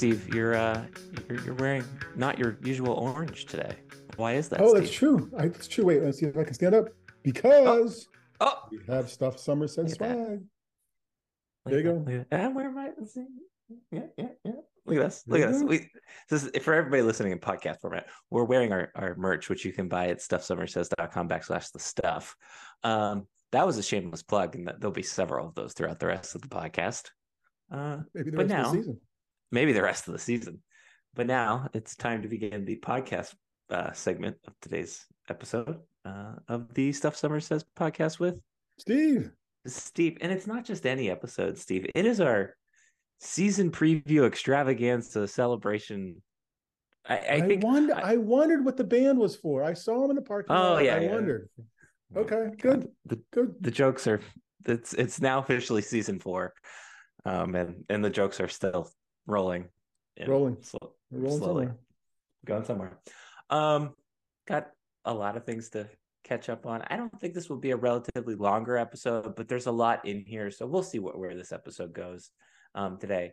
Steve, you're uh, you're, you're wearing not your usual orange today. Why is that? Oh, Steve? that's true. I, that's true. Wait, let's see if I can stand up because Oh, we have stuff Somers Says swag. There you go. look at that. I'm wearing my yeah, yeah, yeah. Look at us. Look at us. We this is for everybody listening in podcast format. We're wearing our, our merch, which you can buy at stuffsomerssays.com backslash the stuff. Um, that was a shameless plug, and there'll be several of those throughout the rest of the podcast. Uh, Maybe the But rest now- of the season. maybe the rest of the season. But now it's time to begin the podcast uh, segment of today's episode uh, of the Stuff Somers Says podcast with Steve. Steve. And it's not just any episode, Steve. It is our season preview extravaganza celebration. I, I, I, think. wonder, I- I, wondered what the band was for. I saw him in the parking Oh, lot. yeah, I yeah. wondered. Okay, good. The, Good. the jokes are. It's it's now officially season four, um, and and the jokes are still rolling, Rolling. We're rolling slowly. somewhere. going somewhere. Um, got a lot of things to catch up on. I don't think this will be a relatively longer episode, but there's a lot in here, so we'll see what where this episode goes. Um, today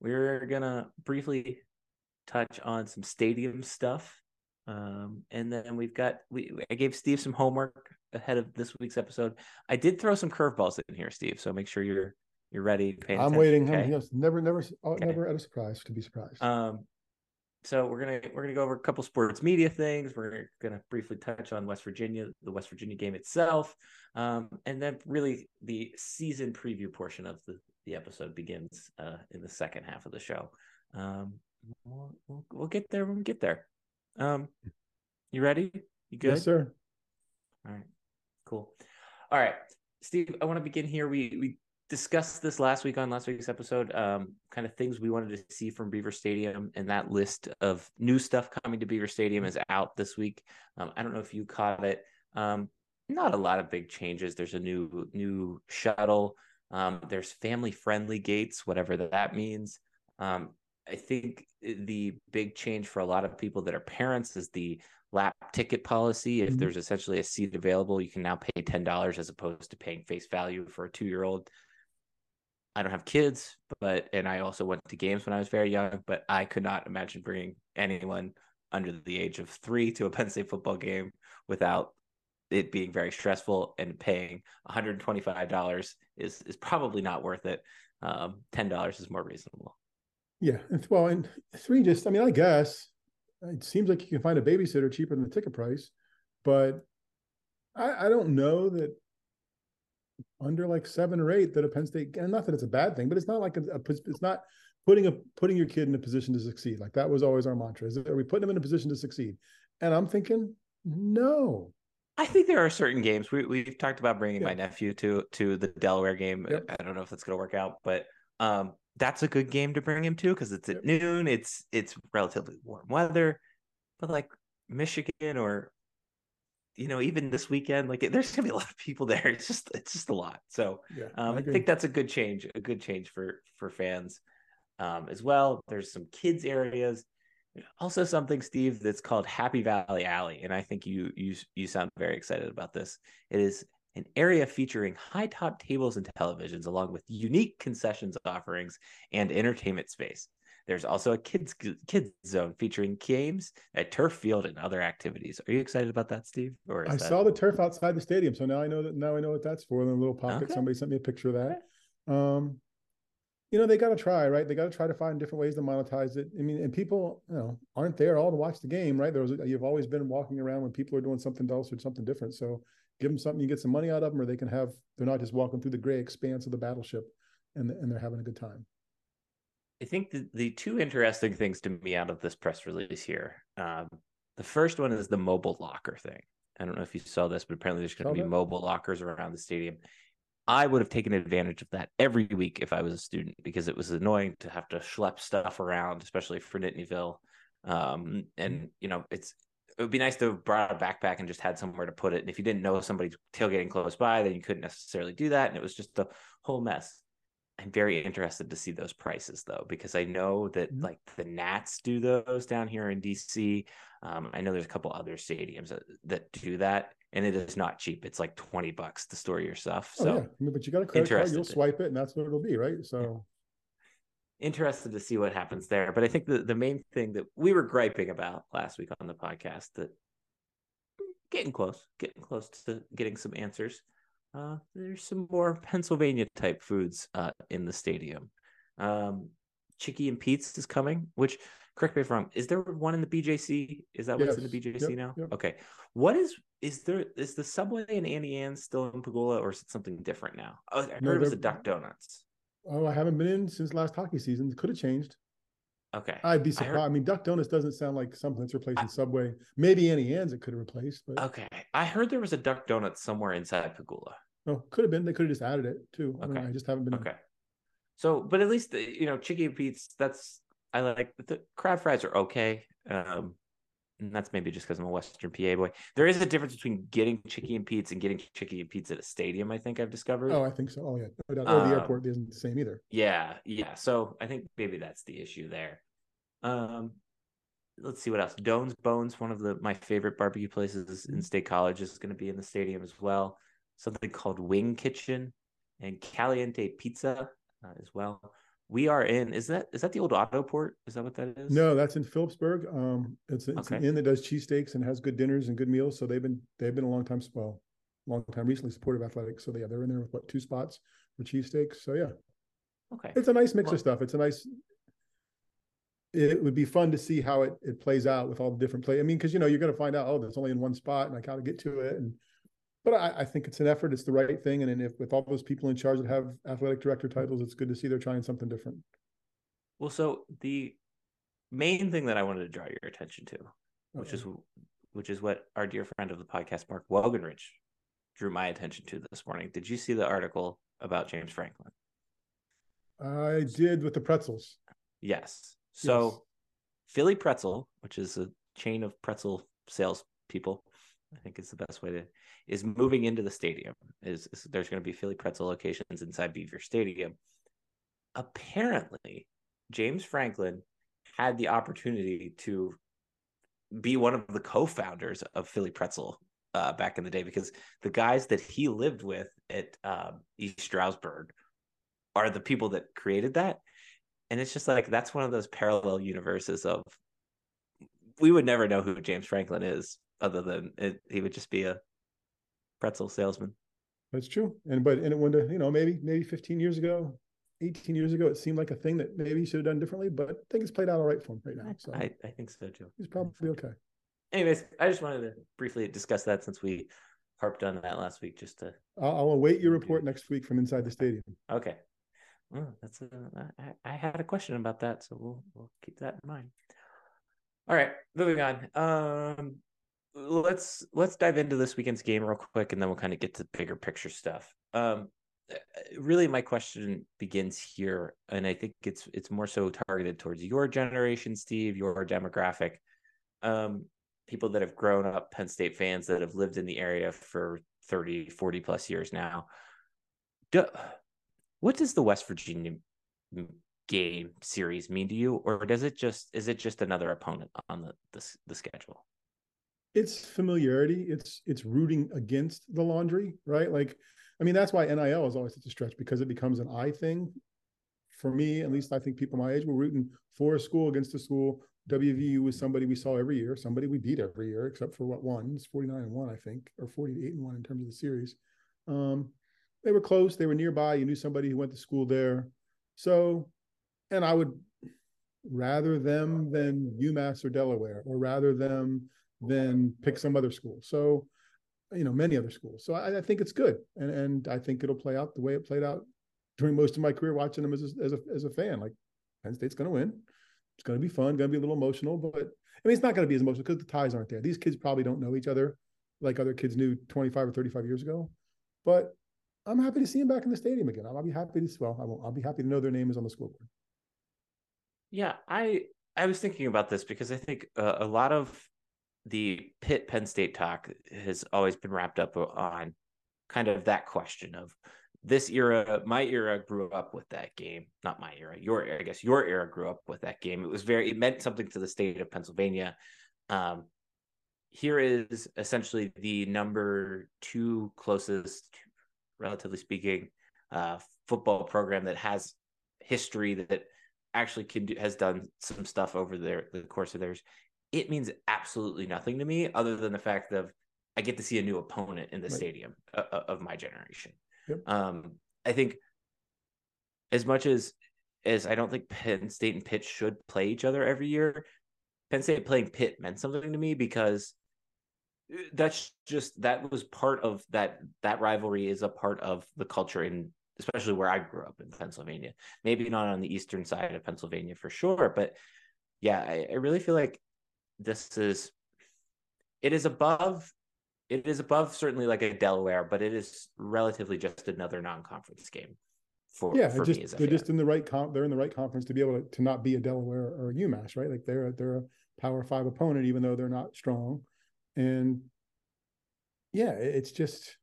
we're gonna briefly touch on some stadium stuff. Um, and then we've got we I gave Steve some homework ahead of this week's episode. I did throw some curveballs in here, Steve. So make sure you're you're ready. I'm waiting. okay? I'm, yes, never, never, oh, Okay. never at a surprise to be surprised. Um, so we're gonna we're gonna go over a couple sports media things. We're gonna briefly touch on West Virginia, the West Virginia game itself, um, and then really the season preview portion of the the episode begins uh, in the second half of the show. Um, we'll, we'll, we'll get there when we get there. Um, you ready? You good? yes, sir. All right, cool. All right, Steve, I want to begin here. We we discussed this last week on last week's episode. Um, kind of things we wanted to see from Beaver Stadium, and that list of new stuff coming to Beaver Stadium is out this week. Um, I don't know if you caught it. Um, not a lot of big changes. There's a new new shuttle. Um, there's family friendly gates, whatever that means. Um, I think the big change for a lot of people that are parents is the lap ticket policy. If Mhm. there's essentially a seat available, you can now pay ten dollars as opposed to paying face value for a two year old. I don't have kids, but and I also went to games when I was very young, but I could not imagine bringing anyone under the age of three to a Penn State football game without it being very stressful and paying $125 is is probably not worth it. Um, $10 is more reasonable. Yeah. Well, and three just, I mean, I guess it seems like you can find a babysitter cheaper than the ticket price, but I, I don't know that under like seven or eight that a Penn State, and not that it's a bad thing, but it's not like a, a it's not putting a putting your kid in a position to succeed. Like that was always our mantra: is are we putting them in a position to succeed? And I'm thinking, no. I think there are certain games we we've talked about bringing my nephew to to the Delaware game. Yep. I don't know if that's going to work out, but um, that's a good game to bring him to because it's at Yep. noon. It's it's relatively warm weather, but like Michigan or you know even this weekend, like there's going to be a lot of people there. It's just it's just a lot. So Yeah, um, I, agree. think that's a good change, a good change for for fans um, as well. There's some kids areas, also something Steve that's called Happy Valley Alley, and I think you you you sound very excited about this. It is an area featuring high top tables and televisions, along with unique concessions offerings and entertainment space. There's also a kids kids zone featuring games, a turf field, and other activities. Are you excited about that, Steve? Or I that... saw the turf outside the stadium, so now I know that now I know what that's for. In a little pocket, Okay. somebody sent me a picture of that. Um, you know, they got to try, right? They got to try to find different ways to monetize it. I mean, and people, you know, aren't there all to watch the game, right? There was you've always been walking around when people are doing something else or something different. So give them something, you get some money out of them, or they can have. They're not just walking through the gray expanse of the battleship, and and they're having a good time. I think the, the two interesting things to me out of this press release here. Um, the first one is the mobile locker thing. I don't know if you saw this, but apparently there's going to be mobile lockers around the stadium. I would have taken advantage of that every week if I was a student because it was annoying to have to schlep stuff around, especially for Nittanyville. Um, and you know, it's it would be nice to have brought a backpack and just had somewhere to put it. And if you didn't know somebody tailgating close by, then you couldn't necessarily do that, and it was just a whole mess. I'm very interested to see those prices though, because I know that Mhm. like the Nats do those down here in DC. Um, I know there's a couple other stadiums that, that do that, and it is not cheap. It's like 20 bucks to store your stuff. Oh So yeah, I mean, but you got a credit card, you'll swipe it, and that's what it'll be, right? So interested to see what happens there. But I think the, the main thing that we were griping about last week on the podcast that getting close, getting close to getting some answers. Uh, there's some more Pennsylvania type foods uh, in the stadium. Um, Chicky and Pete's is coming, which correct me if I'm wrong. Is there one in the BJC? Is that what's in the BJC Yep, now? yep. Okay. What is is there is the Subway and Auntie Anne's still in Pegula or is it something different now? Oh, I heard No, it was a Duck Donuts. oh, I haven't been in since last hockey season. It could have changed. Okay. I'd be I heard- surprised. I, mean, Duck Donuts doesn't sound like something that's replacing Subway. Maybe Auntie Anne's it could have replaced, but Okay. I heard there was a Duck Donut somewhere inside Pegula. Oh, could have been. They could have just added it too. I, don't know, Okay. I just haven't been. Okay. So, but at least you know, Chicky and Pete's. That's I like the crab fries are okay. Um, and that's maybe just because I'm a Western PA boy. There is a difference between getting Chicky and Pete's and getting Chicky and Pete's at a stadium. I think I've discovered. Oh, I think so. Oh yeah, no doubt. Or the Um, airport isn't the same either. Yeah, yeah. So I think maybe that's the issue there. Um, let's see what else. Doan's Bones, one of the my favorite barbecue places in State College, is going to be in the stadium as well. Something called Wing Kitchen and Caliente Pizza uh, as well. We are in. Is that is that the old Autoport? Is that what that is? No, that's in Philipsburg. Um, it's, it's an inn that does cheesesteaks and has good dinners and good meals. So they've been they've been a long time well, long time recently supportive athletics. So yeah, they're in there with what two spots for cheesesteaks. So yeah, Okay. it's a nice mix Well- of stuff. It's a nice. It would be fun to see how it it plays out with all the different play. I mean, because you know you're going to find out oh, that's only in one spot, and I got to get to it. And but I, I think it's an effort. It's the right thing. And then if with all those people in charge that have athletic director titles, it's good to see they're trying something different. Well, so the main thing that I wanted to draw your attention to, which is which is what our dear friend of the podcast, Mark Wogenrich, drew my attention to this morning. Did you see the article about James Franklin? I did with the pretzels. Yes. So Yes. Philly Pretzel, which is a chain of pretzel sales people, I think is the best way to is moving into the stadium. Is, is there's going to be Philly Pretzel locations inside Beaver Stadium. Apparently, James Franklin had the opportunity to be one of the co-founders of Philly Pretzel uh, back in the day because the guys that he lived with at um, East Stroudsburg are the people that created that and it's just like that's one of those parallel universes of we would never know who James Franklin is other than it, he would just be a pretzel salesman. That's true. And but and it went to, you know, maybe maybe 15 years ago, 18 years ago, it seemed like a thing that maybe he should have done differently, but I think it's played out all right for him right now. So I, I think so too. he's probably okay. Anyways, I just wanted to briefly discuss that since we harped on that last week. Just to I'll, I'll await your report next week from inside the stadium. okay, well, that's a, I, I had a question about that, so we'll we'll keep that in mind. All right, moving on. Um, let's let's dive into this weekend's game real quick, and then we'll kind of get to bigger picture stuff. Um, uh, really, my question begins here, and I think it's it's more so targeted towards your generation, Steve, your demographic, um, people that have grown up Penn State fans that have lived in the area for 30, 40 plus years now. Do, what does the West Virginia game series mean to you, or does it just is it just another opponent on the the, the schedule? It's familiarity. It's it's rooting against the laundry, right? Like, I mean, that's why NIL is always such a stretch because it becomes an I thing. For me, at least I think people my age were rooting for a school against a school. WVU was somebody we saw every year, somebody we beat every year, except for what one? It's 49 and one, I think, or 48 and one in terms of the series. Um, they were close, they were nearby. You knew somebody who went to school there. So, and I would rather them than UMass or Delaware, or rather them than pick some other school. So, you know, many other schools. So I, I think it's good, and and I think it'll play out the way it played out during most of my career watching them as a, as a as a fan. Like Penn State's going to win. It's going to be fun. Going to be a little emotional, but I mean, it's not going to be as emotional because the ties aren't there. These kids probably don't know each other like other kids knew 25 or 35 years ago. But I'm happy to see them back in the stadium again. I'll be happy to well, I won't, I'll be happy to know their name is on the scoreboard. Yeah, I I was thinking about this because I think uh, a lot of the Pitt Penn State talk has always been wrapped up on kind of that question of this era, my era grew up with that game. Not my era, your I guess your era grew up with that game. It was very it meant something to the state of Pennsylvania. Um, here is essentially the number two closest, relatively speaking, uh, football program that has history that actually can do, has done some stuff over their the course of theirs. It means absolutely nothing to me other than the fact of I get to see a new opponent in the right. stadium uh, uh, of my generation. Yep. Um, I think as much as as I don't think Penn State and Pitt should play each other every year, Penn State playing Pitt meant something to me because uh, that's just that was part of that that rivalry is a part of the culture in especially where I grew up in Pennsylvania. Maybe not on the eastern side of Pennsylvania for sure, but yeah, I, I really feel like this is it is above it is above certainly like a Delaware, but it is relatively just another non-conference game. For, yeah, for just, they're fan. just in the right comp. They're in the right conference to be able to, to not be a Delaware or a UMass, right? Like they're they're a Power Five opponent, even though they're not strong. And yeah, it's just.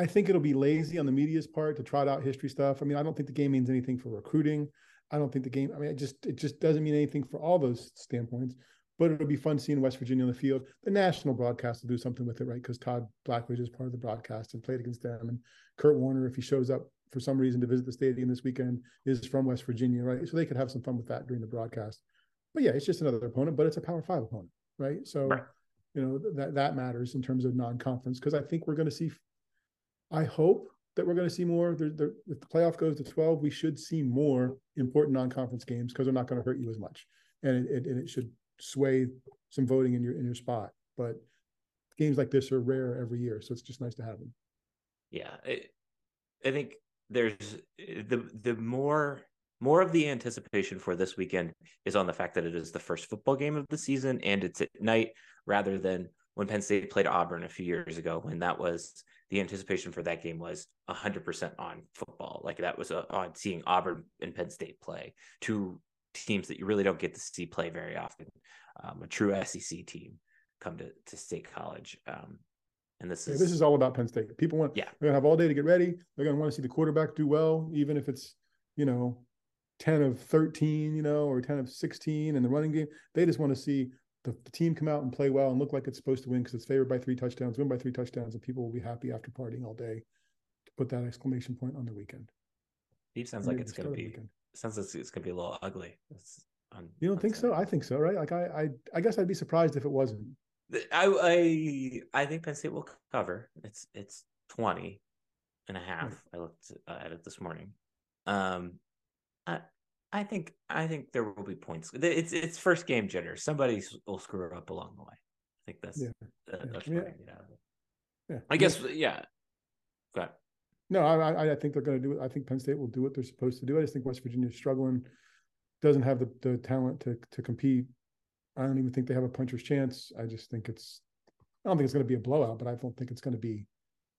I think it'll be lazy on the media's part to trot out history stuff. I mean, I don't think the game means anything for recruiting. I don't think the game. I mean, it just it just doesn't mean anything for all those standpoints but it'll be fun seeing West Virginia on the field. The national broadcast will do something with it, right? Because Todd Blackledge is part of the broadcast and played against them. And Kurt Warner, if he shows up for some reason to visit the stadium this weekend, is from West Virginia, right? So they could have some fun with that during the broadcast. But yeah, it's just another opponent, but it's a Power Five opponent, right? So, right. you know, that that matters in terms of non-conference because I think we're going to see. I hope that we're going to see more. There, there, if the playoff goes to 12, we should see more important non-conference games because they're not going to hurt you as much, and it, it, and it should sway some voting in your in your spot. But games like this are rare every year, so it's just nice to have them. Yeah, I, I think there's the the more more of the anticipation for this weekend is on the fact that it is the first football game of the season and it's at night rather than when Penn State played Auburn a few years ago when that was the anticipation for that game was 100% on football like that was a, uh, on seeing Auburn and Penn State play two teams that you really don't get to see play very often. Um, a true SEC team come to, to State College. Um, and this is this is all about Penn State. People want yeah, they're gonna have all day to get ready. They're gonna want to see the quarterback do well, even if it's you know 10 of 13, you know, or 10 of 16 in the running game. They just want to see the, the team come out and play well and look like it's supposed to win because it's favored by three touchdowns, win by three touchdowns, and people will be happy after partying all day to put that exclamation point on the weekend. Steve sounds like it's going to be sounds like it's gonna be a little ugly. On, you don't think so? I think so, right? Like I, I, I guess I'd be surprised if it wasn't. I, I, I think Penn State will cover. It's it's 20 and a half. Right. I looked at it this morning. Um, I, I think I think there will be points. It's it's first game jitter. Somebody will screw up along the way. I think that's yeah. That, yeah. that's yeah. yeah. I guess yeah. Go ahead. No, I, I think they're going to do it. I think Penn State will do what they're supposed to do. I just think West Virginia is struggling, doesn't have the, the talent to to compete. I don't even think they have a puncher's chance. I just think it's. I don't think it's going to be a blowout, but I don't think it's going to be,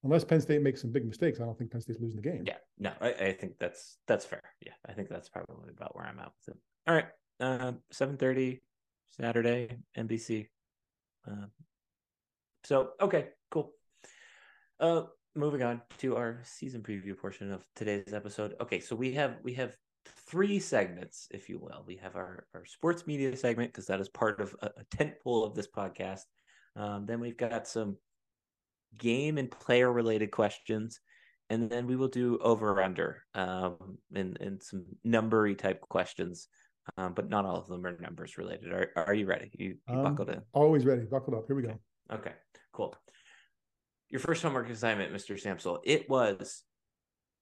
unless Penn State makes some big mistakes. I don't think Penn State's losing the game. Yeah, no, I, I think that's that's fair. Yeah, I think that's probably about where I'm at with it. All right, uh, seven thirty Saturday, NBC. Uh, so okay, cool. Uh, moving on to our season preview portion of today's episode. Okay, so we have we have three segments, if you will. We have our, our sports media segment because that is part of a, a tent pole of this podcast. Um, then we've got some game and player related questions, and then we will do over under um, and and some numbery type questions. Um, but not all of them are numbers related. Are Are you ready? You, you buckled in? Always ready. Buckled up. Here we go. Okay. Cool your first homework assignment, Mr. Samsel, it was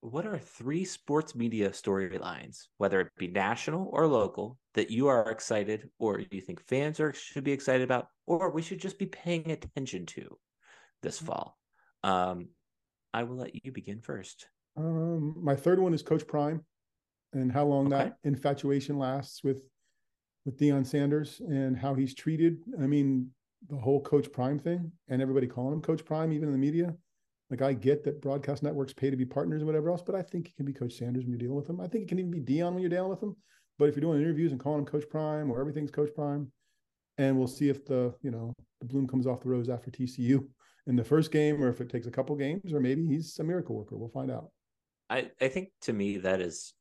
what are three sports media storylines, whether it be national or local, that you are excited or you think fans are should be excited about, or we should just be paying attention to this mm-hmm. fall? Um, I will let you begin first. Um, my third one is Coach Prime, and how long okay. that infatuation lasts with with Deion Sanders and how he's treated. I mean, the whole Coach Prime thing and everybody calling him Coach Prime, even in the media. Like I get that broadcast networks pay to be partners and whatever else, but I think it can be Coach Sanders when you're dealing with him. I think it can even be Deion when you're dealing with him. But if you're doing interviews and calling him Coach Prime or everything's Coach Prime, and we'll see if the you know the bloom comes off the rose after TCU in the first game or if it takes a couple games or maybe he's a miracle worker. We'll find out. I, I think to me that is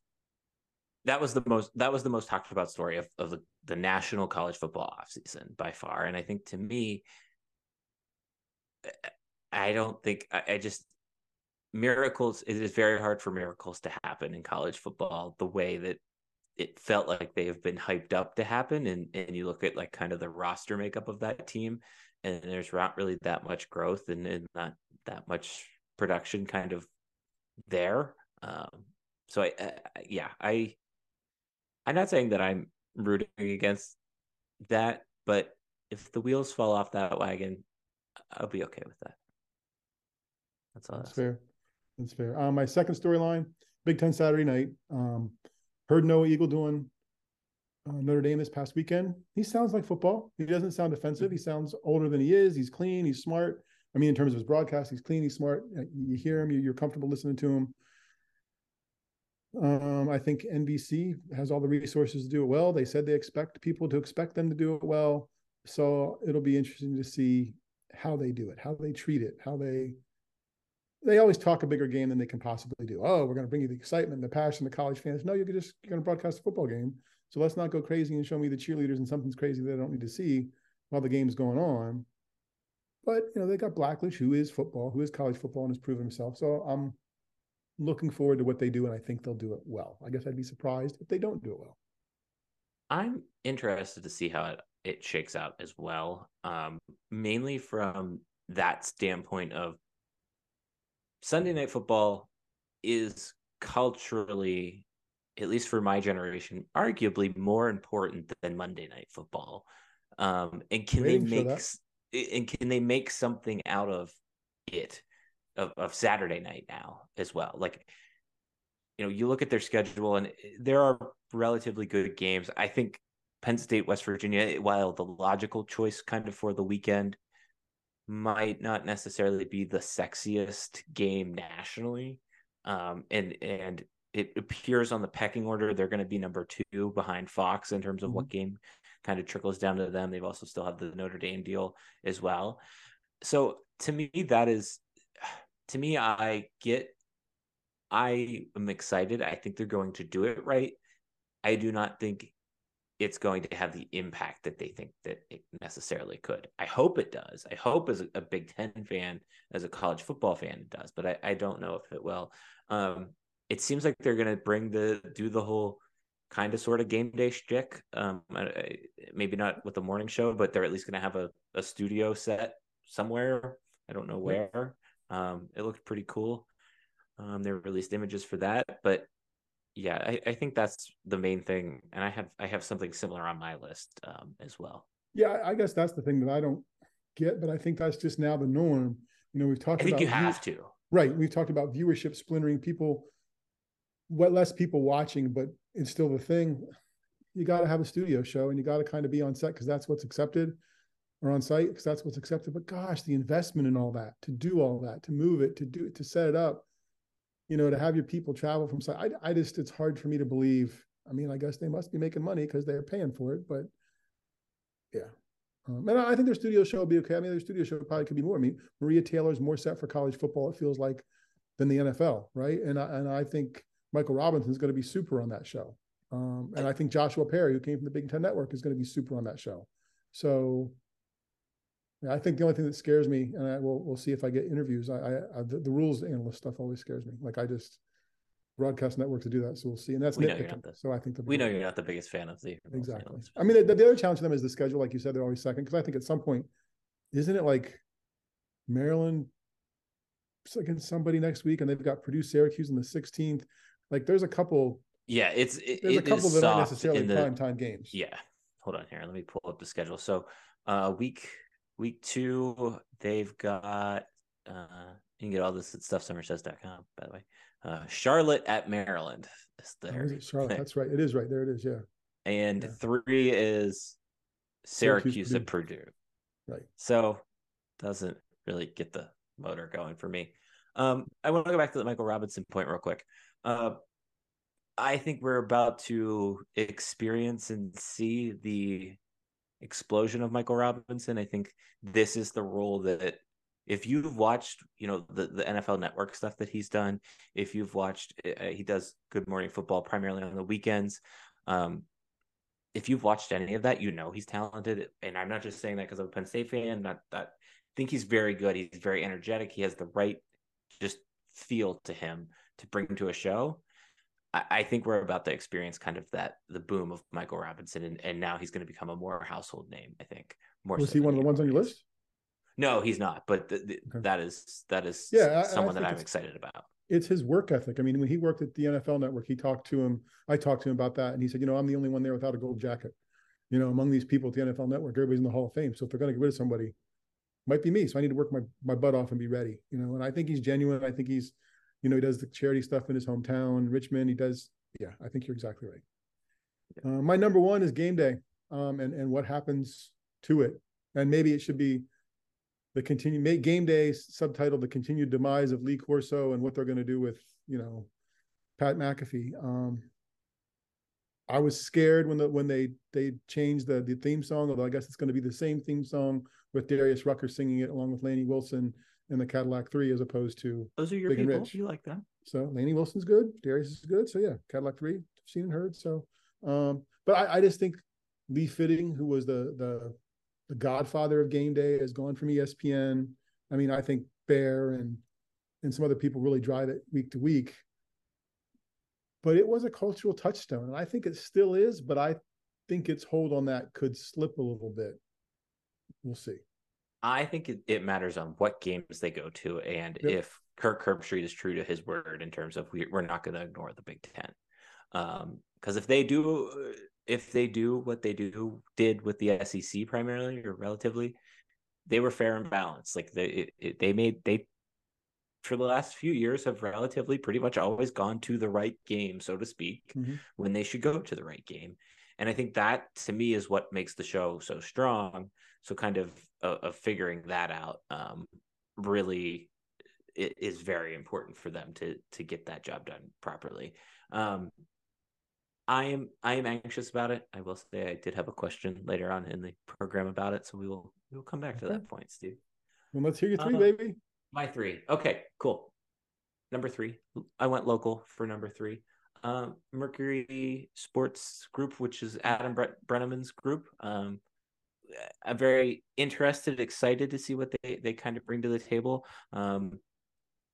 that was the most that was the most talked about story of, of the, the national college football offseason by far. And I think to me, I don't think I, I just miracles it is very hard for miracles to happen in college football the way that it felt like they have been hyped up to happen and and you look at like kind of the roster makeup of that team and there's not really that much growth and, and not that much production kind of there um so I, I yeah i i'm not saying that i'm rooting against that but if the wheels fall off that wagon i'll be okay with that that's all that's fair that's fair um my second storyline big ten saturday night um heard noah eagle doing uh, Notre Dame this past weekend. He sounds like football. He doesn't sound defensive. He sounds older than he is. He's clean. He's smart. I mean, in terms of his broadcast, he's clean. He's smart. Uh, you hear him. You're comfortable listening to him. Um, I think NBC has all the resources to do it well. They said they expect people to expect them to do it well. So it'll be interesting to see how they do it, how they treat it, how they they always talk a bigger game than they can possibly do. Oh, we're going to bring you the excitement, the passion, the college fans. No, you are just you're going to broadcast a football game. So let's not go crazy and show me the cheerleaders and something's crazy that I don't need to see while the game's going on. But you know, they got Blackledge, who is football, who is college football and has proven himself. So I'm looking forward to what they do, and I think they'll do it well. I guess I'd be surprised if they don't do it well. I'm interested to see how it, it shakes out as well. Um, mainly from that standpoint of Sunday night football is culturally at least for my generation, arguably more important than Monday Night Football. Um, and can they make and can they make something out of it of, of Saturday night now as well? Like, you know, you look at their schedule and there are relatively good games. I think Penn State, West Virginia, while the logical choice kind of for the weekend, might not necessarily be the sexiest game nationally. Um, and and it appears on the pecking order they're going to be number two behind Fox in terms of mm-hmm. what game kind of trickles down to them. They've also still have the Notre Dame deal as well. So to me, that is to me, I get I am excited. I think they're going to do it right. I do not think it's going to have the impact that they think that it necessarily could. I hope it does. I hope as a, Big Ten fan, as a college football fan, it does, but I, I don't know if it will. Um, it seems like they're going to bring the do the whole kind of sort of game day shtick. Um, maybe not with the morning show, but they're at least going to have a, a studio set somewhere. I don't know where. Um, it looked pretty cool. Um, they released images for that, but yeah, I, I think that's the main thing. And I have I have something similar on my list um, as well. Yeah, I guess that's the thing that I don't get, but I think that's just now the norm. You know, we've talked. I think about you have view- to. Right, we've talked about viewership splintering. People what less people watching, but it's still the thing. You got to have a studio show and you got to kind of be on set because that's what's accepted or on site because that's what's accepted. But gosh, the investment in all that, to do all that, to move it, to do it, to set it up, you know, to have your people travel from site. I, I just, it's hard for me to believe. I mean, I guess they must be making money because they're paying for it, but yeah. Um, and I think their studio show will be okay. I mean, their studio show probably could be more. I mean, Maria Taylor's more set for college football, it feels like, than the NFL, right? And I, and I think Michael Robinson is going to be super on that show. Um, and I think Joshua Perry, who came from the Big Ten Network, is going to be super on that show. So I think the only thing that scares me, and I will we'll see if I get interviews. I, I, I the, the, rules analyst stuff always scares me. Like I just broadcast network to do that, so we'll see. And that's we nitpicking. The, so I think we know you're not the biggest fan of the exactly. I mean, the, the, other challenge for them is the schedule. Like you said, they're always second because I think at some point, isn't it like Maryland against somebody next week, and they've got Purdue, Syracuse on the 16th. Like there's a couple. Yeah, it's it, there's a couple that aren't necessarily prime time games. Yeah, hold on here. Let me pull up the schedule. So, uh, week week two, they've got. Uh, you can get all this at stuffsomerssays.com, by the way. Uh, Charlotte at Maryland is there. Oh, Charlotte, that's right. It is right. There it is. Yeah. And yeah. three is Syracuse, Syracuse at Purdue. Purdue. Right. So doesn't really get the motor going for me. Um, I want to go back to the Michael Robinson point real quick. Uh, I think we're about to experience and see the explosion of Michael Robinson. I think this is the role that if you've watched, you know, the the NFL Network stuff that he's done, if you've watched, uh, he does Good Morning Football primarily on the weekends. Um, if you've watched any of that, you know he's talented. And I'm not just saying that because I'm a Penn State fan. Not that I think he's very good. He's very energetic. He has the right just feel to him to bring to a show. I, I think we're about to experience kind of that the boom of Michael Robinson, and, and now he's going to become a more household name. I think more. Was so he one of the ones on your list? No, he's not. But the, the, okay. that is that is yeah, someone I, I that I'm excited about. It's his work ethic. I mean, when he worked at the NFL Network, he talked to him. I talked to him about that, and he said, "You know, I'm the only one there without a gold jacket. You know, among these people at the NFL Network, everybody's in the Hall of Fame. So if they're going to get rid of somebody, might be me. So I need to work my my butt off and be ready. You know, and I think he's genuine. I think he's, you know, he does the charity stuff in his hometown, Richmond. He does. Yeah, I think you're exactly right. Yeah. Uh, my number one is game day, um, and and what happens to it, and maybe it should be the continue make game day subtitle the continued demise of Lee Corso and what they're going to do with you know Pat McAfee. Um, I was scared when the when they they changed the the theme song, although I guess it's going to be the same theme song with Darius Rucker singing it along with Lainey Wilson in the Cadillac Three, as opposed to those are your Big people. You like them? So Lainey Wilson's good, Darius is good. So yeah, Cadillac Three, seen and heard. So, um, but I, I just think Lee Fitting, who was the the the godfather of game day has gone from espn i mean i think bear and and some other people really drive it week to week but it was a cultural touchstone and i think it still is but i think its hold on that could slip a little bit we'll see i think it, it matters on what games they go to and yep. if kirk herbstreit is true to his word in terms of we, we're not going to ignore the big ten because um, if they do if they do what they do did with the SEC primarily or relatively, they were fair and balanced. Like they it, it, they made they for the last few years have relatively pretty much always gone to the right game, so to speak, mm-hmm. when they should go to the right game. And I think that to me is what makes the show so strong. So kind of uh, of figuring that out um, really is very important for them to to get that job done properly. Um, I am I am anxious about it. I will say I did have a question later on in the program about it, so we will we will come back to that point, Steve. Well, let's hear your three, uh, baby. My three. Okay, cool. Number three. I went local for number three. Um, Mercury Sports Group, which is Adam Bre- Breneman's group. Um, I'm very interested, excited to see what they they kind of bring to the table. Um,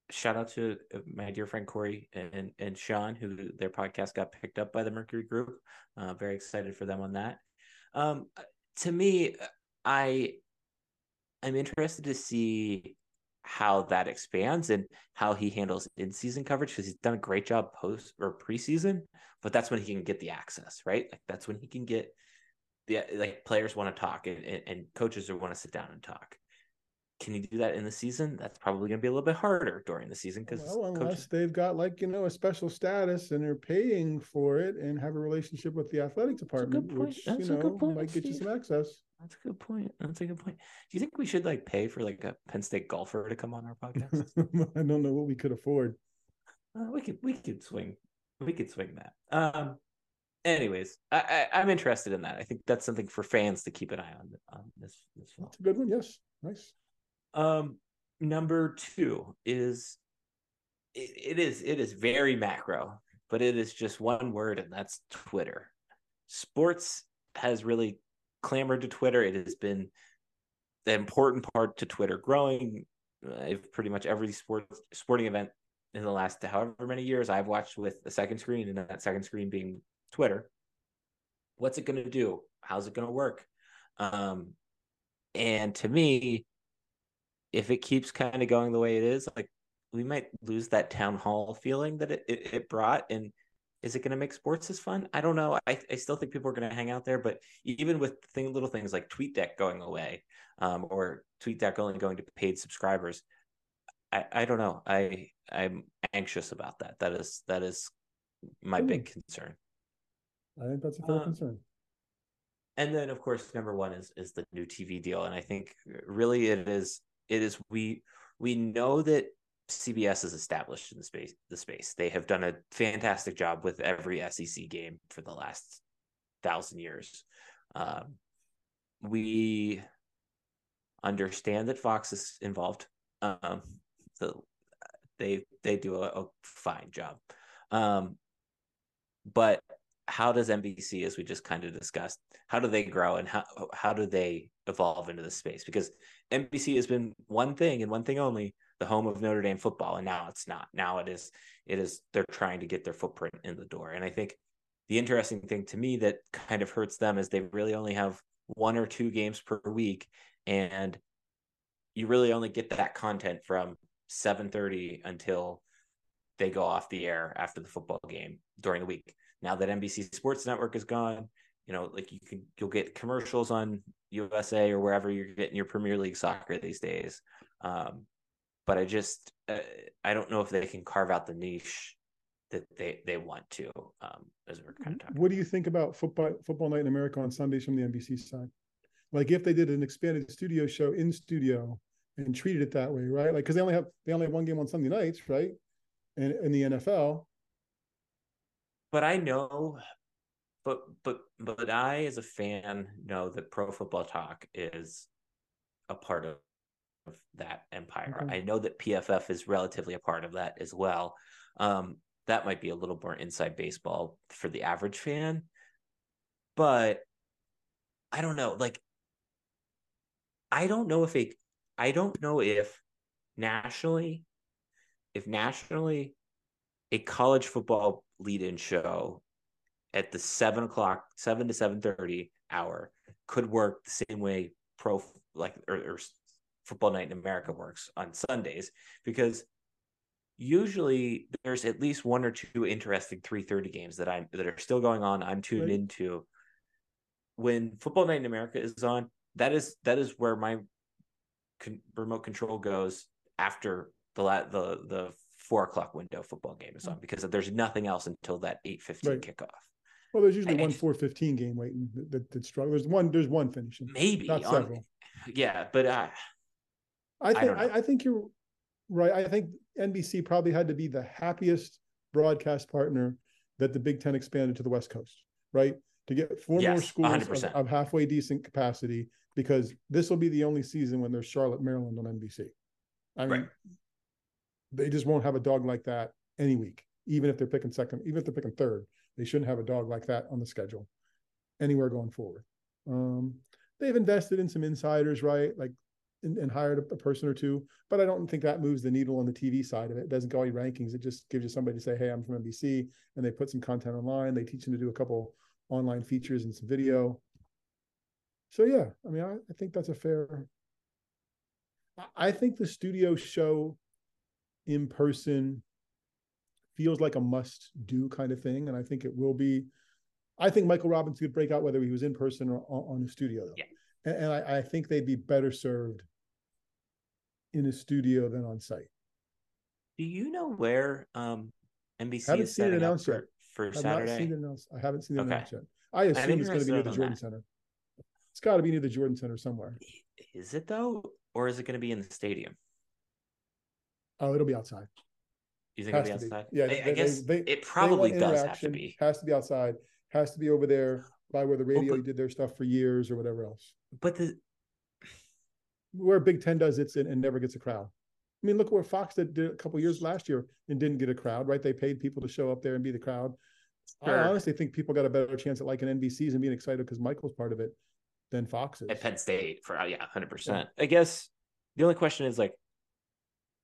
shout out to uh, my dear friend Corey and and Sean, who their podcast got picked up by the Mercury Group. Uh, very excited for them on that. Um, to me, I I'm interested to see how that expands and how he handles in-season coverage because he's done a great job post or preseason, but that's when he can get the access, right? Like that's when he can get the like players want to talk and, and coaches want to sit down and talk can you do that in the season? That's probably going to be a little bit harder during the season because well, unless coaches... they've got like you know a special status and they're paying for it and have a relationship with the athletic department, which That's you know might get you some access. That's a good point. That's a good point. Do you think we should like pay for like a Penn State golfer to come on our podcast? I don't know what we could afford. Uh, we could we could swing we could swing that. Um. Anyways, I, I am interested in that. I think that's something for fans to keep an eye on on this this film. That's a good one. Yes, nice. Um, number two is it, it is it is very macro, but it is just one word, and that's Twitter. Sports has really clamored to Twitter. It has been the important part to Twitter growing. Uh, pretty much every sports sporting event in the last however many years I've watched with a second screen, and that second screen being Twitter. What's it going to do? How's it going to work? Um, and to me, if it keeps kind of going the way it is, like we might lose that town hall feeling that it, it, it brought. And is it going to make sports as fun? I don't know. I, I still think people are going to hang out there, but even with thing, little things like TweetDeck going away um, or TweetDeck only going to paid subscribers, I, I don't know. I I'm anxious about that. That is that is my Ooh. big concern. I think that's a fair uh, concern. And then, of course, number one is is the new TV deal, and I think really it is it is we we know that CBS is established in the space the space. They have done a fantastic job with every SEC game for the last thousand years. Um, we understand that Fox is involved Um, so they they do a, a fine job. Um, but how does NBC, as we just kind of discussed, how do they grow and how how do they evolve into the space? Because NBC has been one thing and one thing only, the home of Notre Dame football, and now it's not. Now it is it is they're trying to get their footprint in the door. And I think the interesting thing to me that kind of hurts them is they really only have one or two games per week, and you really only get that content from 7:30 until they go off the air after the football game during the week now that NBC Sports Network is gone, you know, like you can you'll get commercials on USA or wherever you're getting your Premier League soccer these days. Um, but I just uh, I don't know if they can carve out the niche that they they want to. Um, as we're kind of talking. What do you think about football football night in America on Sundays from the NBC side? Like if they did an expanded studio show in studio and treated it that way, right? Like because they only have they only have one game on Sunday nights, right? And in the NFL, but I know, but but but I as a fan know that Pro Football Talk is a part of, of that empire. Okay. I know that PFF is relatively a part of that as well. Um, that might be a little more inside baseball for the average fan, but I don't know. Like, I don't know if it. I don't know if nationally, if nationally, a college football lead-in show at the seven o'clock, seven to seven thirty hour could work the same way pro like or, or football night in America works on Sundays because usually there's at least one or two interesting 3:30 games that I'm that are still going on I'm tuned right. into when football night in America is on that is that is where my con- remote control goes after the la- the the four o'clock window football game is on because there's nothing else until that eight fifteen right. kickoff. Well, there's usually one four fifteen game waiting that, that, that struggle. There's one. There's one finishing. Maybe not on, several. Yeah, but uh, I think I, I, think you're right. I think NBC probably had to be the happiest broadcast partner that the Big Ten expanded to the West Coast, right? To get four yes, more schools of, of, halfway decent capacity, because this will be the only season when there's Charlotte, Maryland on NBC. I mean, right. They just won't have a dog like that any week, even if they're picking second, even if they're picking third. They shouldn't have a dog like that on the schedule anywhere going forward. Um, they've invested in some insiders, right? Like, and, and hired a, a, person or two, but I don't think that moves the needle on the TV side of it. It doesn't go any rankings. It just gives you somebody to say, "Hey, I'm from NBC," and they put some content online. They teach them to do a couple online features and some video. So yeah, I mean, I, I think that's a fair. I think the studio show in person feels like a must do kind of thing. And I think it will be. I think Michael Robinson could break out whether he was in person or on, a studio. Though. Yeah. And, and I, I, think they'd be better served in a studio than on site. Do you know where um, NBC haven't is seen it announced for, yet. for Saturday? Not seen it announced. I haven't seen it okay. announced yet. I assume it's going to be near the Jordan that. Center. It's got to be near the Jordan Center somewhere. Is it though, or is it going to be in the stadium? Oh, it'll be outside. You think it'll be outside? Be. Yeah, I, they, I guess they, it probably does have to be. Has to be outside. Has to be over there by where the radio but, did their stuff for years or whatever else. But the where Big Ten does it and, and never gets a crowd. I mean, look where Fox did, did a couple years last year and didn't get a crowd, right? They paid people to show up there and be the crowd. Sure. I honestly think people got a better chance at like an NBC's and being excited because Michael's part of it than Fox. At Penn State for uh, yeah, hundred yeah. percent. I guess the only question is like,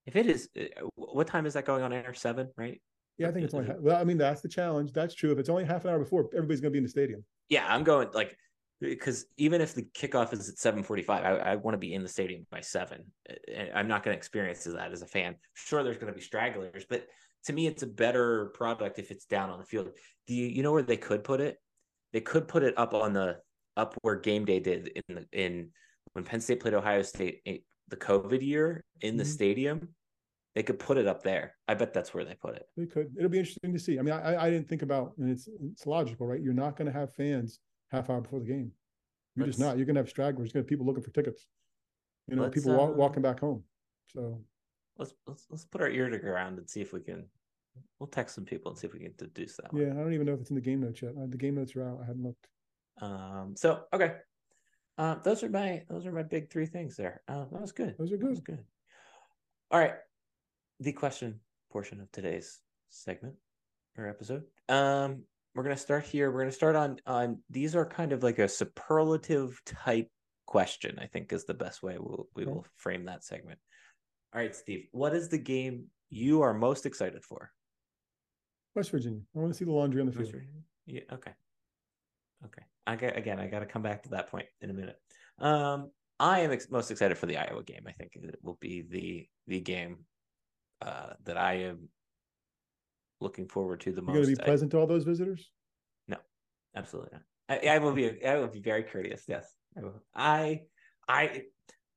if it is, uh, what time is that going on air? Seven, right? Yeah, I think it's only. Well, I mean, that's the challenge. That's true. If it's only half an hour before, everybody's going to be in the stadium. Yeah, I'm going like because even if the kickoff is at 7:45, I, I want to be in the stadium by seven. I'm not going to experience that as a fan. Sure, there's going to be stragglers, but to me, it's a better product if it's down on the field. Do you you know where they could put it? They could put it up on the up where game day did in the in when Penn State played Ohio State eh, the COVID year in the mm-hmm. stadium they could put it up there. I bet that's where they put it. They could. It'll be interesting to see. I mean, I, I didn't think about, and it's it's logical, right? You're not going to have fans half hour before the game. You're let's, just not. You're going to have stragglers. You're going to have people looking for tickets. You know, people walk, uh, walking back home. So let's let's let's put our ear to the ground and see if we can. We'll text some people and see if we can deduce that. Yeah, one. I don't even know if it's in the game notes yet. Uh, the game notes are out. I haven't looked. Um. So okay. Uh, those are my those are my big three things there. Uh, that was good. Those are good. good. All right. The question portion of today's segment or episode. Um, we're gonna start here. We're gonna start on on these are kind of like a superlative type question. I think is the best way we'll, we will frame that segment. All right, Steve. What is the game you are most excited for? West Virginia. I want to see the laundry on the field. Yeah. Okay. Okay. I get again. I got to come back to that point in a minute. Um, I am ex- most excited for the Iowa game. I think it will be the the game uh, that I am looking forward to the You're most. going to be I- to all those visitors. no, absolutely not. I, I will be. I will be very courteous. Yes, I will. I, I,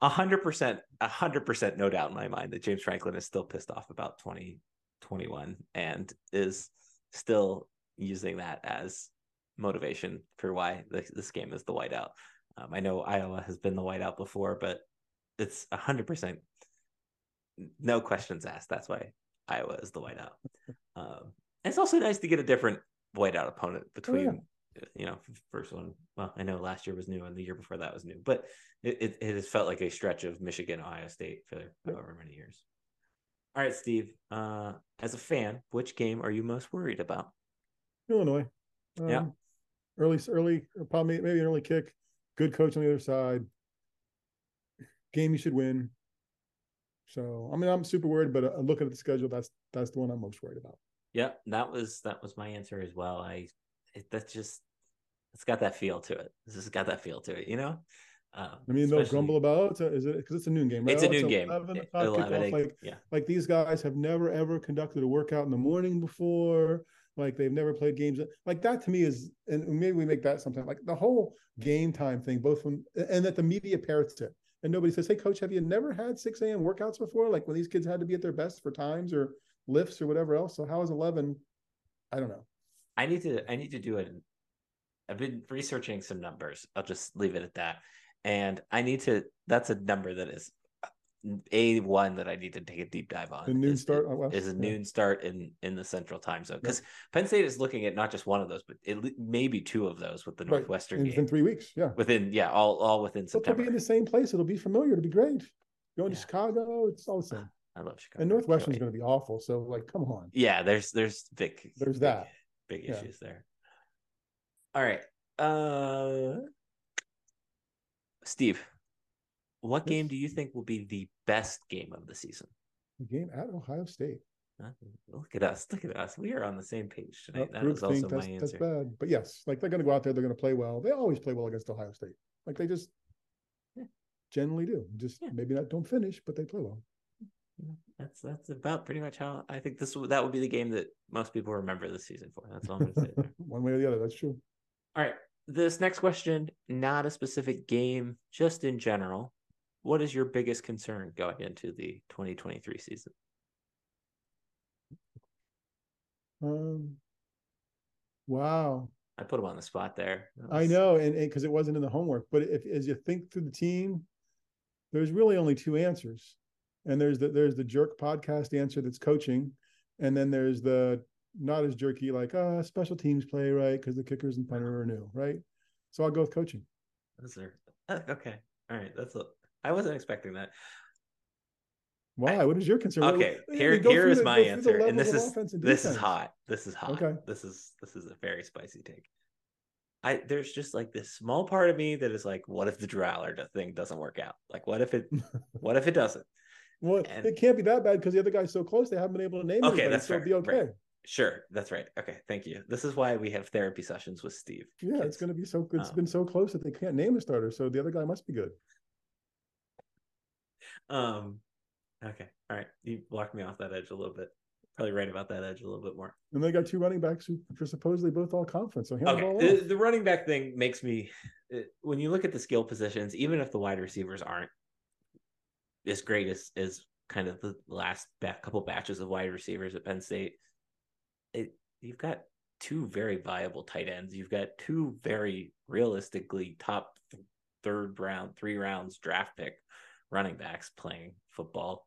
a hundred percent, a hundred percent, no doubt in my mind that James Franklin is still pissed off about twenty twenty one and is still using that as motivation for why this, this game is the whiteout. Um, I know Iowa has been the whiteout before, but it's a hundred percent, no questions asked. That's why Iowa is the whiteout. Um, it's also nice to get a different whiteout opponent between you know first one well i know last year was new and the year before that was new but it, it, it has felt like a stretch of michigan ohio state for however many years all right steve uh as a fan which game are you most worried about Illinois. Yeah. Um, Early, early, or probably maybe an early kick. Good coach on the other side. Game you should win. So I mean, I'm super worried, but uh, looking at the schedule, that's that's the one I'm most worried about. yeah that was that was my answer as well i it, that's just it's got that feel to it this has got that feel to it you know um, I mean, they'll grumble about it. Is it because it's a noon game? Right? it's a noon game 11 It- o'clock 11, kickoff. Like, yeah like these guys have never ever conducted a workout in the morning before. Like they've never played games. Like that to me is, and maybe we make that something like the whole game time thing, both from and that the media parrots it. And nobody says, Hey coach, have you never had 6 a.m. workouts before? Like when these kids had to be at their best for times or lifts or whatever else. So how is 11? I don't know. I need to I need to do it. I've been researching some numbers. I'll just leave it at that. And I need to that's a number that is a one that I need to take a deep dive on. The noon is, start oh, well, is a yeah. noon start in in the central time zone because Penn State is looking at not just one of those, but it, maybe two of those with the Right. Northwestern game within three weeks. Yeah. within yeah all all within But they'll be September. in the same place. It'll be familiar. It'll be great. Going Yeah. to Chicago, it's all the same. I love Chicago. And Northwestern's going to be awful. So, like, come on. yeah there's there's big There's big- that. big Yeah. issues there all right uh steve what game do you think will be the best game of the season Game at Ohio State. Huh? look at us look at us we are on the same page tonight that group also think my that's, that's bad. But yes, like they're going to go out there. They're going to play well. They always play well against Ohio State. Like they just Yeah. generally do. Just Yeah. maybe not don't finish, but they play well. that's that's about pretty much how i think this that would be the game that most people remember this season for that's all i'm gonna say there. One way or the other. That's true. All right. This next question, not a specific game, just in general. What is your biggest concern going into the 2023 season? Um, wow. I put him on the spot there. That I know, and because it wasn't in the homework, but if as you think through the team, there's really only two answers, and there's the there's the jerk podcast answer that's coaching, and then there's the not as jerky like uh special teams play right because the kickers and punter are new right. So I'll go with coaching. Those are- uh, okay. All right. That's a, I wasn't expecting that. Why? what is your concern? Okay. what- Here, here is the- my go through the answer. And this is and this is hot. This is hot. Okay. This is this is a very spicy take. I there's just like this small part of me that is like, what if the Drew Allar thing doesn't work out? Like, what if it? what if it doesn't? Well, And- it can't be that bad because the other guy's so close they haven't been able to name Okay, that's so it'll fair, be right. okay. Sure, that's right. Okay, thank you. This is why we have therapy sessions with Steve. Yeah, kids. it's going to be so. It's Um, been so close that they can't name a starter, so the other guy must be good. Um, okay, all right. You blocked me off that edge a little bit. Probably right about that edge a little bit more. And they got two running backs who are supposedly both all conference. So the Okay, the, the running back thing makes me it- when you look at the skill positions, even if the wide receivers aren't as great as as kind of the last couple batches of wide receivers at Penn State, it you've got two very viable tight ends. You've got two very realistically top th- third round, three rounds draft pick running backs playing football.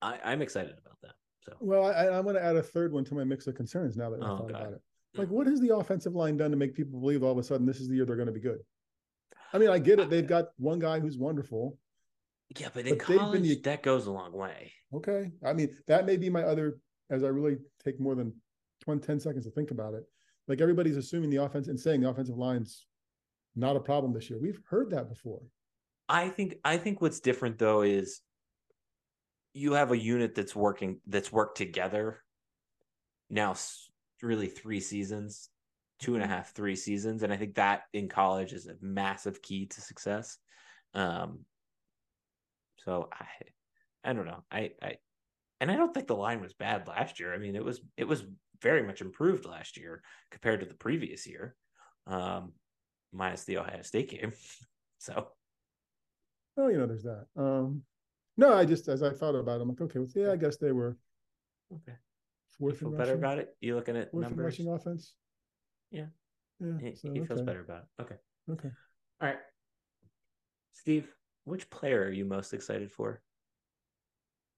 I, I'm excited about that. So Well, I, I'm going to add a third one to my mix of concerns now that I Oh, thought God. about it. Like, what has the offensive line done to make people believe all of a sudden this is the year they're going to be good? I mean, I get it. They've got one guy who's wonderful, Yeah, but in But they've been that goes a long way. Okay. I mean, that may be my other, as I really take more than 20, 10 seconds to think about it. Like everybody's assuming the offense and saying the offensive line's not a problem this year. We've heard that before. I think I think what's different though is you have a unit that's working that's worked together now really three seasons, two and a half, three seasons, and I think that in college is a massive key to success. Um, so I I don't know I I and I don't think the line was bad last year. I mean it was it was very much improved last year compared to the previous year, um, minus the Ohio State game. So. Oh, you know, there's that. Um, no, I just, as I thought about it, I'm like, okay, well, yeah, I guess they were Okay. You fourth feel better rushing, about it? You looking at fourth numbers? rushing offense. Yeah. Yeah. He, so, he feels okay, better about it. Okay. Okay. All right. Steve, which player are you most excited for?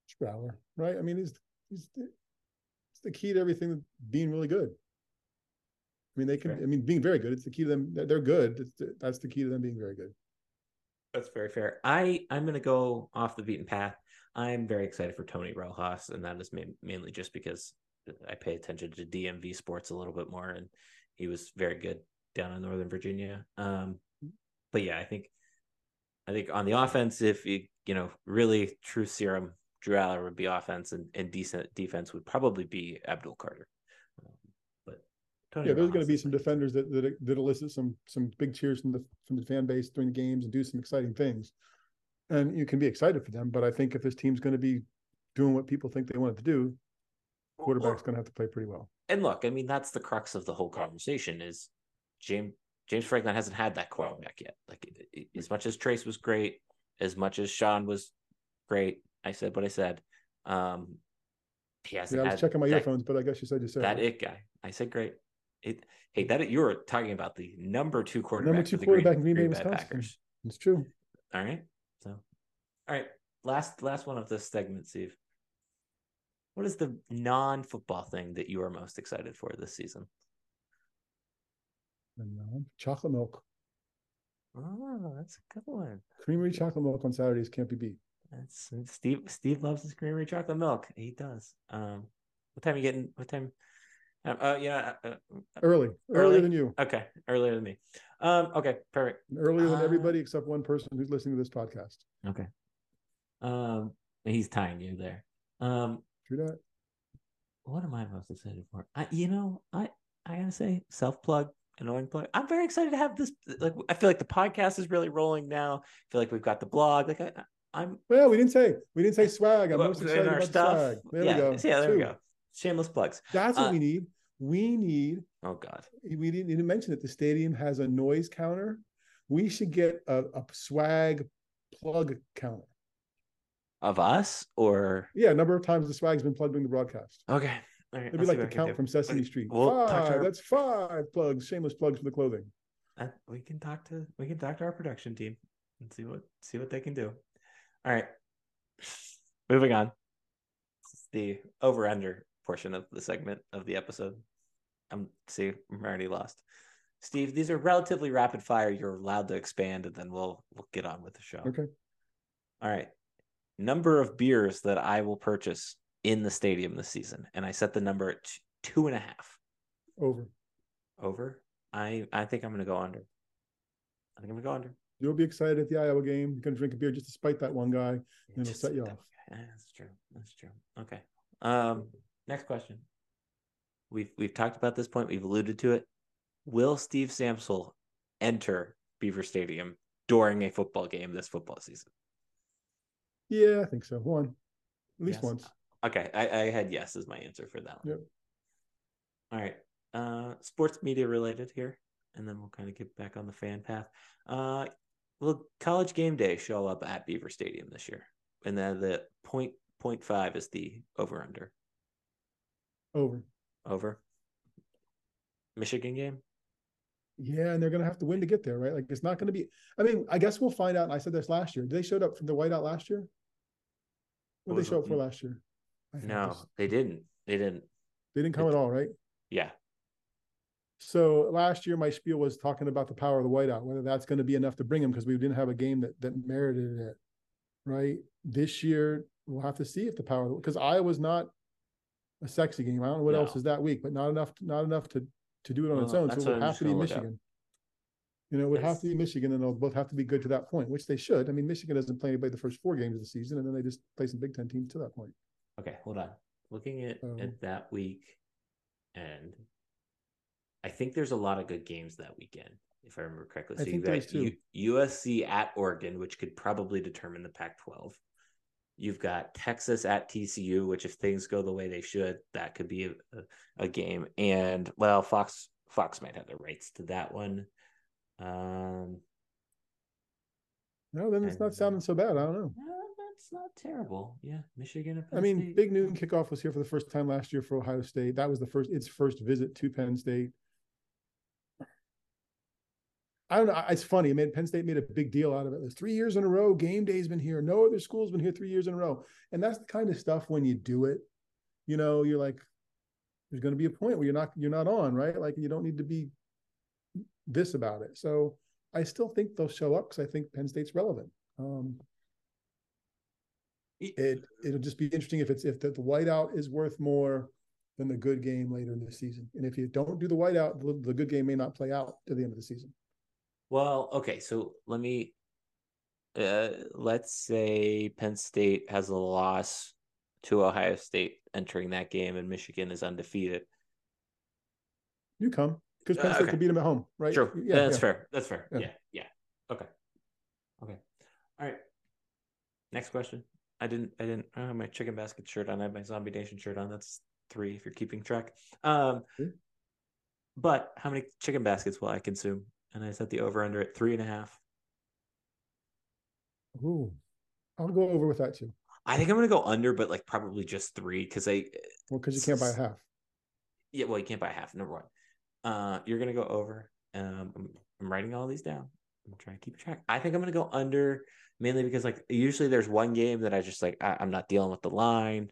Strower, right? I mean, he's, he's, the- it's the key to everything being really good. I mean, they can, Fair. I mean, being very good. It's the key to them. They're, they're good. It's the, that's the key to them being very good. That's very fair. I I'm gonna go off the beaten path. I'm very excited for Tony Rojas, and that is ma- mainly just because I pay attention to DMV sports a little bit more, and he was very good down in Northern Virginia. Um, but yeah, I think I think on the offense, if you you know really true serum, Drew Allar would be offense, and, and decent defense would probably be Abdul Carter. But Tony Yeah, there's going to be some defenders that that that elicit some some big cheers from the from the fan base during the games and do some exciting things, and you can be excited for them. But I think if this team's going to be doing what people think they want it to do, quarterback's going to have to play pretty well. and look, I mean, that's the crux of the whole conversation is James James Franklin hasn't had that quarterback yet. Like it- it- as much as Trace was great, as much as Sean was great, I said what I said. Um, he hasn't Yeah, I was had checking my that, earphones, but I guess you said you said that it. it guy. I said great. It hey that you were talking about the number two quarterback. Number two Green- quarterback in Green Bay, Green Wisconsin. Packers. It's true. All right. So, all right. Last last one of this segment, Steve. What is the non-football thing that you are most excited for this season? Chocolate milk, Oh, that's a good one. creamery chocolate milk on Saturdays can't be beat. That's Steve. Steve loves his creamery chocolate milk. He does. Um, what time you getting? What time? Uh, uh yeah. Uh, uh, Early, Early? earlier than you, okay, earlier than me. Um, okay, perfect. earlier than Uh, everybody except one person who's listening to this podcast. Okay. Um, he's tying you there. Um, True that. what am I most excited for? I, you know, I, I gotta say, self plug, annoying plug. I'm very excited to have this. Like, I feel like the podcast is really rolling now. I feel like we've got the blog. Like, I, I'm Well, we didn't say we didn't say swag. I'm well, most excited about stuff. the swag. There yeah, we go. Yeah, there we go. Shameless plugs. That's what Uh, we need. We need. Oh God. We didn't, didn't mention that the stadium has a noise counter. We should get a, a swag plug counter. Of us or Yeah, a number of times the swag's been plugged during the broadcast. okay. All right, It'd be like the count from Sesame Street. we'll five. our- That's five plugs, shameless plugs for the clothing. Uh, we can talk to we can talk to our production team and see what see what they can do. All right. Moving on. The over under portion of the segment of the episode. I'm see, I'm already lost. Steve, these are relatively rapid fire. You're allowed to expand and then we'll we'll get on with the show. Okay. All right. Number of beers that I will purchase in the stadium this season. And I set the number at two and a half. Over. Over. I I think I'm gonna go under. I think I'm gonna go under. You'll be excited at the Iowa game. You're gonna drink a beer just to spite that one guy. Yeah, It'll set you off. guy. Yeah, that's true. That's true. Okay. Um, next question. We've we've talked about this point. We've alluded to it. Will Steve Samsel enter Beaver Stadium during a football game this football season? Yeah, I think so. One. At least Yes. once. Okay, I, I had yes as my answer for that one. Yep. All right. Uh, sports media related here, and then we'll kind of get back on the fan path. Uh, will College Game Day show up at Beaver Stadium this year? And then the point point five is the over under Over. over. Michigan game. Yeah, and they're gonna have to win to get there, right? Like it's not gonna be. I mean, I guess we'll find out. I said this last year. Did they showed up for the whiteout last year. What did they show up for last year? I No, this- they didn't. They didn't. they didn't come it- at all, right? Yeah. So last year, my spiel was talking about the power of the whiteout, whether that's going to be enough to bring them because we didn't have a game that that merited it. right? This year, we'll have to see if the power because Iowa's not a sexy game. I don't know what No. else is that week, but not enough, not enough to to do it on its own. So it would I'm have to be. Michigan. You know, it would have to be Michigan, and they'll both have to be good to that point, which they should. I mean, Michigan doesn't play anybody the first four games of the season, and then they just play some Big Ten teams to that point. Okay, hold on. Looking at, Um, at that week, and I think there's a lot of good games that weekend, if I remember correctly. I So think you've there is got. U- USC at Oregon, which could probably determine the Pac-12. You've got Texas at TCU, which if things go the way they should, that could be a, a, game. And well, Fox Fox might have the rights to that one. Um, No, then it's not sounding so bad. I don't know. no, that's not terrible. Yeah, Michigan. I mean, State. Big Noon kickoff was here for the first time last year for Ohio State. That was the first its first visit to Penn State. I don't know. It's funny. I mean, Penn State made a big deal out of it. It's three years in a row. Game day's been here. No other school's been here three years in a row. And that's the kind of stuff when you do it, you know, you're like, there's going to be a point where you're not you're not on, right? Like you don't need to be this about it. So I still think they'll show up because I think Penn State's relevant. Um, it it'll just be interesting if it's if the, the whiteout is worth more than the good game later in the season. And if you don't do the whiteout, the, the good game may not play out to the end of the season. Well, okay, so let me uh let's say Penn State has a loss to Ohio State entering that game and Michigan is undefeated. You come because Penn Uh, State okay. can beat them at home, right? True. Yeah, that's yeah. fair. That's fair. Yeah. Yeah. yeah. Okay. Okay. All right. Next question. I didn't I didn't I have my chicken basket shirt on. I have my zombie nation shirt on. That's three if you're keeping track. Um Okay. but how many chicken baskets will I consume? And I set the over under at three and a half. Ooh, I'll go over with that too. I think I'm gonna go under, but like probably just three because I Well, because you can't buy a half. yeah, well you can't buy a half, number one. Uh you're gonna go over. Um I'm, I'm writing all these down. I'm trying to keep track. I think I'm gonna go under mainly because like usually there's one game that I just like I, I'm not dealing with the line.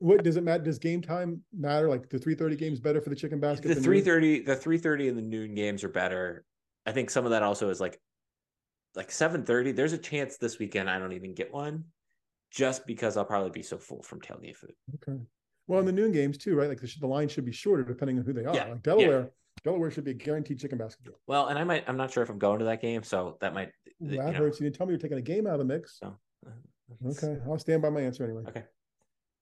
What does it matter? Does game time matter? Like the three thirty games better for the chicken basket? The three yours? the three thirty and the noon games are better. I think some of that also is like like seven thirty. There's a chance this weekend I don't even get one, just because I'll probably be so full from tailgate food. Okay. Well, in the noon games too, right? Like the, the line should be shorter depending on who they are. Yeah, Like Delaware, Delaware should be a guaranteed chicken basket game. Well, and I might I'm not sure if I'm going to that game, so that might Ooh, you that know, hurts. You didn't tell me you're taking a game out of the mix. So uh, Okay, I'll stand by my answer anyway. Okay.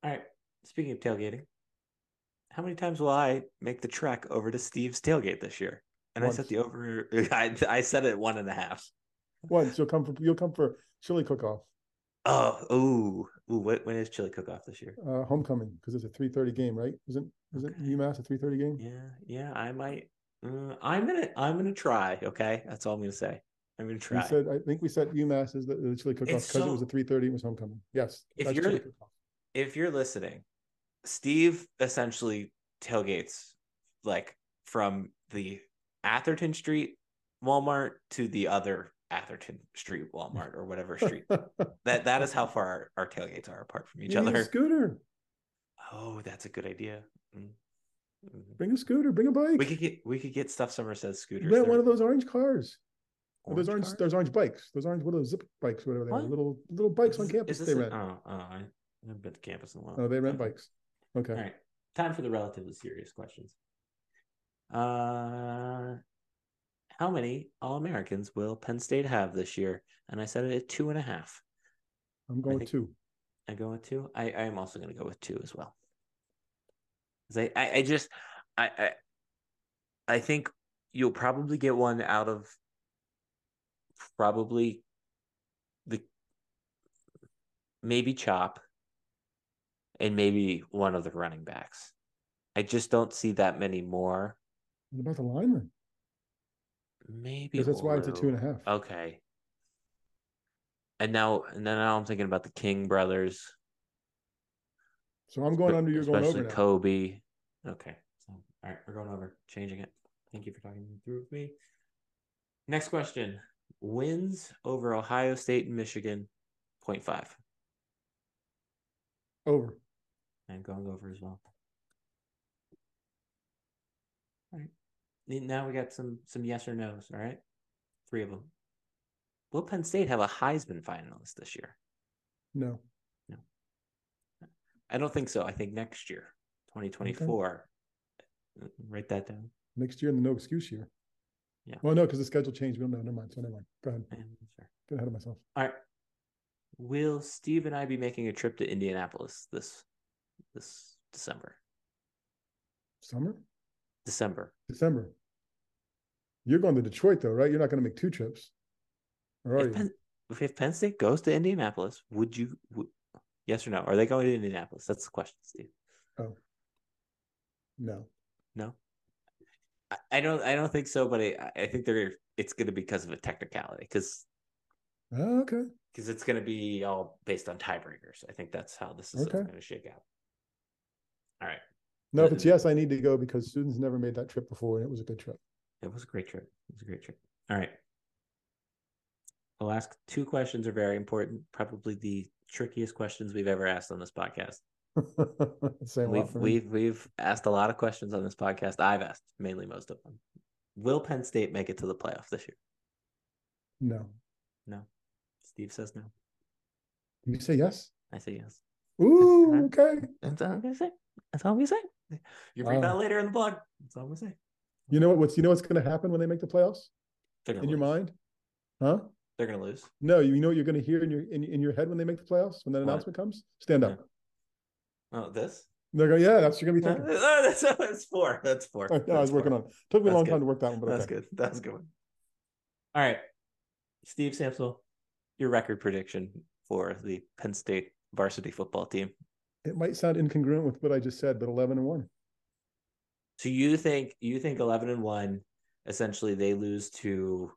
All right. Speaking of tailgating, how many times will I make the trek over to Steve's tailgate this year? And I set the over. I, I set it one and a half. Once you'll come for you'll come for chili cook off, Oh, ooh, ooh. What, when is chili cook off this year? uh, homecoming because it's a three thirty game, right? Isn't isn't Okay. UMass a three thirty game? Yeah, yeah. I might. Uh, I'm gonna. I'm gonna try. Okay, that's all I'm gonna say. I'm gonna We try. said I think we said UMass is the, the chili cook off because it was a three thirty. It was homecoming. Yes, If that's you're-. If you're listening, Steve essentially tailgates like from the Atherton Street Walmart to the other Atherton Street Walmart or whatever street. that that is how far our, our tailgates are apart from each You need a other. scooter. Oh, that's a good idea. Mm. Mhm. Bring a scooter. Bring a bike. We could get we could get Stuff Somers Says scooters. Rent one of those orange cars. Or those orange, cars? those orange bikes. Those orange, what are those zip bikes, whatever they are. Little little bikes Is on campus they rent. oh, oh, I haven't been to campus in a while. Oh, they rent bikes. Okay. All right. Time for the relatively serious questions. Uh how many All Americans will Penn State have this year? And I said it at two and a half. I'm going two. I go with two. I, I am also gonna go with two as well. I, I, I just I, I I think you'll probably get one out of probably the maybe Chop and maybe one of the running backs. I just don't see that many more. What about the lineman? Maybe Because that's why it's a two and a half. Okay. And now and then now I'm thinking about the King brothers. So I'm going under. You're going especially over now. Kobe. Okay. So all right, we're going over. Changing it. Thank you for talking through with me. Next question. Wins over Ohio State and Michigan, 0.5. Over. I'm going over as well. All right. Now we got some some yes or no's. All right, three of them. will Penn State have a Heisman finalist this year? No. No. I don't think so. I think next year, 2024. Write that down. Next year in the no excuse year. Yeah. Well, no, because the schedule changed. We don't know. Never mind. So never mind. Go ahead. Yeah, sure. Get ahead of myself. All right. Will Steve and I be making a trip to Indianapolis this this December? Summer? December. December. You're going to Detroit though, right? You're not going to make two trips. Or are If you? Penn, if Penn State goes to Indianapolis, would you? Would, yes or no? Are they going to Indianapolis? That's the question, Steve. Oh. No. No. I, I don't. I don't think so. But I, I think they're. It's going to be because of a technicality. Because Oh, okay. because it's going to be all based on tiebreakers. I think that's how this is Okay. going to shake out. All right. No, if Uh, it's yes, I need to go because students never made that trip before and it was a good trip. It was a great trip. It was a great trip. All right. The last two questions are very important. Probably the trickiest questions we've ever asked on this podcast. Same We've we've, we've asked a lot of questions on this podcast. I've asked mainly most of them. Will Penn State make it to the playoff this year? No. No. Steve says no. You say yes? I say yes. Ooh, okay. That's all I'm gonna say. That's all I'm say. You read Wow. that later in the blog. That's all I'm say. You know what? What's you know what's going to happen when they make the playoffs They're gonna in your mind? Huh? They're gonna lose. No, you know what you're going to hear in your in, in your head when they make the playoffs when that What? announcement comes. Stand up. Oh, this? They're going, yeah, that's you're going to be Uh, thinking. that's, that's four. That's four. Oh, yeah, I was That's working four. on. it. Took me a long good. time to work that one, but That's okay. good. That's a good one. All right. Steve Samsel, your record prediction for the Penn State varsity football team. It might sound incongruent with what I just said, but 11 and one. So you think you think eleven and one, essentially they lose to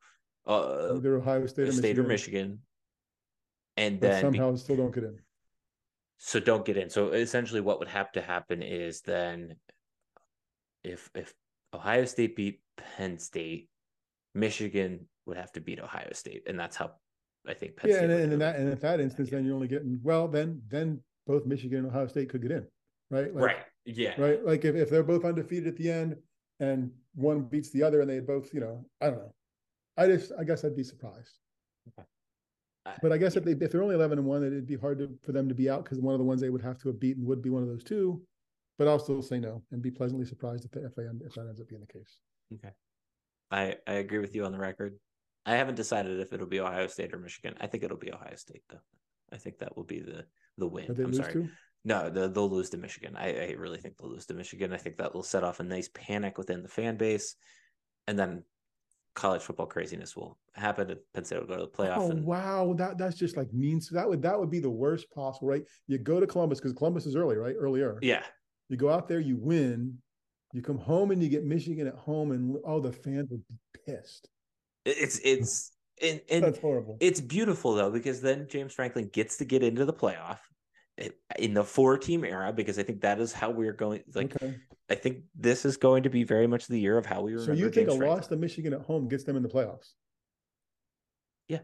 uh Either Ohio State or State or Michigan, Michigan, and but then be- somehow still don't get in. so don't get in. So essentially, what would have to happen is then, if if Ohio State beat Penn State, Michigan would have to beat Ohio State, and that's how I think Penn yeah, State. and, and in that and if that instance, then you're only getting well, then then both Michigan and Ohio State could get in, right? Like, right, yeah, Right. Like if, if they're both undefeated at the end and one beats the other and they both, you know, I don't know. I just I guess I'd be surprised. I- But I guess if they if they're only eleven and one, it'd be hard to, for them to be out because one of the ones they would have to have beaten would be one of those two. But I'll still say no and be pleasantly surprised if they, if they end, if that ends up being the case. Okay. I I agree with you on the record. I haven't decided if it'll be Ohio State or Michigan. I think it'll be Ohio State though. I think that will be the the win. I'm sorry. No, the, they'll lose to Michigan. I, I really think they'll lose to Michigan. I think that will set off a nice panic within the fan base, and then college football craziness will happen. And Penn State will go to the playoff. Oh and, wow, that that's just like means that would that would be the worst possible, right? You go to Columbus because Columbus is early, right? Earlier. Yeah, You go out there, you win, you come home and you get Michigan at home, and oh, the fans would be pissed. It's it's and, and That's horrible. it's beautiful though because then James Franklin gets to get into the playoff eh, in the four team era because I think that is how we're going. Like okay. I think this is going to be very much the year of how we remember. So you think James a Franklin. loss to Michigan at home gets them in the playoffs? Yeah.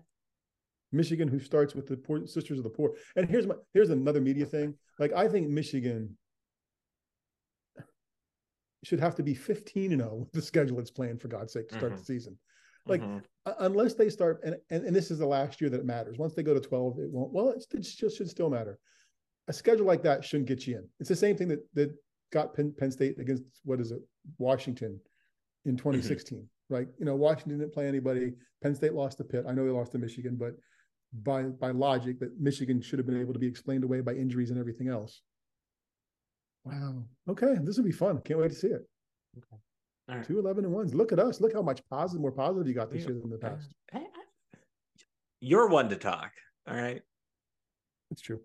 Michigan, who starts with the poor sisters of the poor. And here's my here's another media thing. Like I think Michigan should have to be 15 and 0 with the schedule it's playing for God's sake to start Mhm. the season. Like, Mhm. Uh, unless they start and, and and this is the last year that it matters. Once they go to 12, it won't. Well, it's, it just should still matter. A schedule like that shouldn't get you in. It's the same thing that that got Penn, Penn State against what is it, Washington in 2016, right? You know, Washington didn't play anybody. Penn State lost to Pitt. I know they lost to Michigan, but by by logic, that Michigan should have been able to be explained away by injuries and everything else. Wow. Okay, this will be fun. Can't wait to see it. All right. Two 11 and ones. Look at us. Look how much positive, more positive you got this Yeah. year than the past. Eh, You're one to talk. All right. It's true.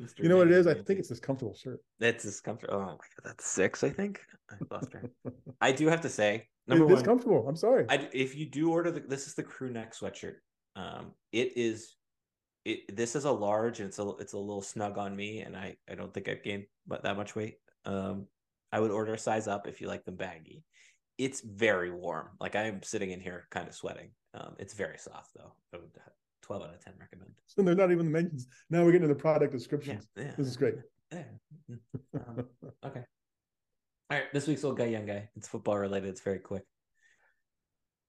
Mr. You know what it is? I think it's this comfortable shirt. That's this comfort. Oh my god, that's six. I think I lost her. I do have to say, It's number this one, comfortable. I'm sorry. I, if you do order the, this is the crew neck sweatshirt. Um, it is, it this is a large and it's a it's a little snug on me, and I I don't think I've gained but that much weight. Um, I would order a size up if you like them baggy. It's very warm. Like I am sitting in here kind of sweating. Um, it's very soft though. I would twelve out of ten recommend. and they're not even the mentions. Now we're getting to the product Yeah, descriptions. yeah. This is great. Yeah. Um, Okay. All right. This week's old guy, young guy. It's football related. It's very quick.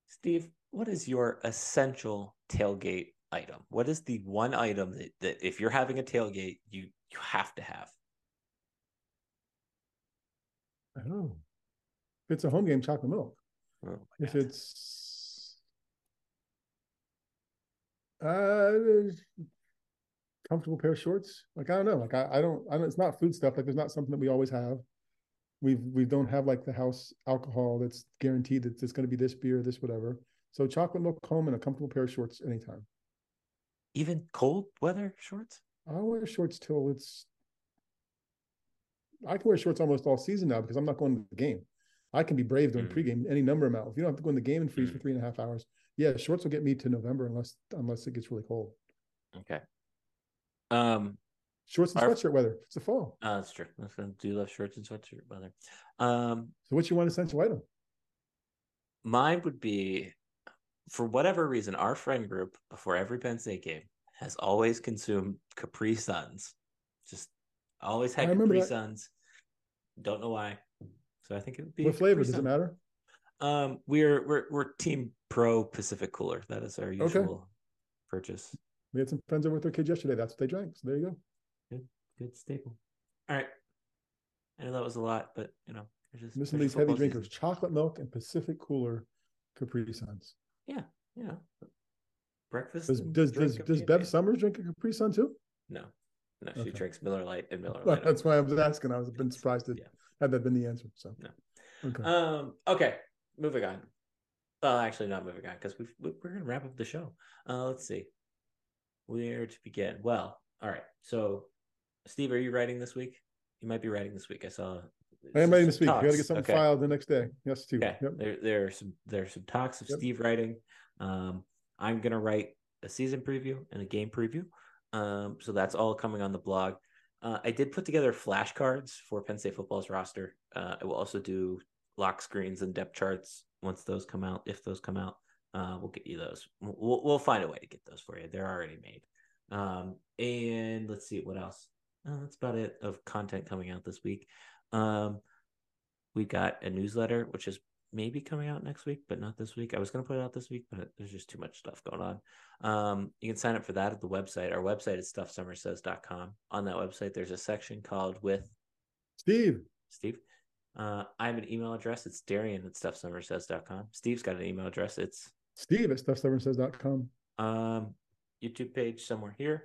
Steve, what is your essential tailgate item? What is the one item that, that if you're having a tailgate, you you have to have? Oh, if it's a home game, chocolate milk. Oh If God. it's uh comfortable pair of shorts, like I don't know, like I, I don't, I don't. It's not food stuff. Like there's not something that we always have. We've we don't have like the house alcohol that's guaranteed that it's going to be this beer, this whatever. So chocolate milk home and a comfortable pair of shorts anytime. even cold weather shorts? I'll wear shorts till it's. I can wear shorts almost all season now because I'm not going to the game. I can be brave during Mm. pregame any number amount. If you don't have to go in the game and freeze for Mm. three and a half hours, yeah, shorts will get me to November unless unless it gets really cold. Okay. Um, Shorts and Our- sweatshirt weather. It's the fall. uh, that's true. That's gonna do love shorts and sweatshirt weather. Um, So what's your one essential item? mine would be, for whatever reason, our friend group before every Penn State game has always consumed Capri Suns. Just always had Capri that. Suns. Don't know why. So I think it would be What flavor? Does it matter? Um, we're we're we're Team Pro Pacific Cooler. That is our usual purchase. We had some friends over with their kids yesterday. That's what they drank. So there you go. Good good staple. All right. I know that was a lot, but you know, there's just Missing these heavy drinkers: season. chocolate milk and Pacific Cooler Capri Suns. You know, breakfast. Does does does does Bev. Somers drink a Capri Sun too? No, no, she Okay. drinks Miller Lite and Miller Lite. that's why I was asking. I was been surprised that Yeah. Had that been the answer. So No. okay. Um. Okay. Moving on. Well, actually, not moving on because we we're gonna wrap up the show. Uh, let's see. Where to begin? Well, all right. So, Steve, are you writing this week? You might be writing this week. I saw. I am writing this week. We got to get something Okay. filed the next day. Yes, too. Okay. Yep. There there are some there are some talks of Yep. Steve writing. Um, I'm gonna write a season preview and a game preview. Um, so that's all coming on the blog. Uh, I did put together flashcards for Penn State football's roster. Uh, I will also do lock screens and depth charts once those come out. If those come out, uh, we'll get you those. We'll we'll find a way to get those for you. They're already made. Um, and let's see what else. Uh, that's about it of content coming out this week. Um, we got a newsletter which is maybe coming out next week, but not this week. I was going to put it out this week, but there's just too much stuff going on. Um, you can sign up for that at the website. Our website is stuffsomerssays.com. On that website, there's a section called with Steve, Steve. Uh, I have an email address. It's Darian at stuffsomerssays.com. Steve's got an email address. It's Steve at stuffsomerssays.com. um, YouTube page somewhere here.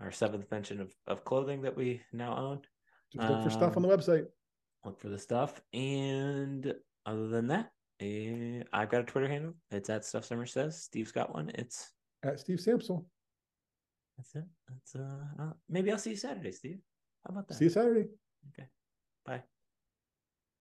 Our seventh mention of, of clothing that we now own. Just look for stuff on Um, the website. look for the stuff. And other than that, eh, I've got a Twitter handle. It's at Stuff Somers Says. Steve's got one. It's At Steve Samsel. that's it. That's uh, uh maybe I'll see you Saturday, Steve. How about that? See you Saturday. Okay. Bye.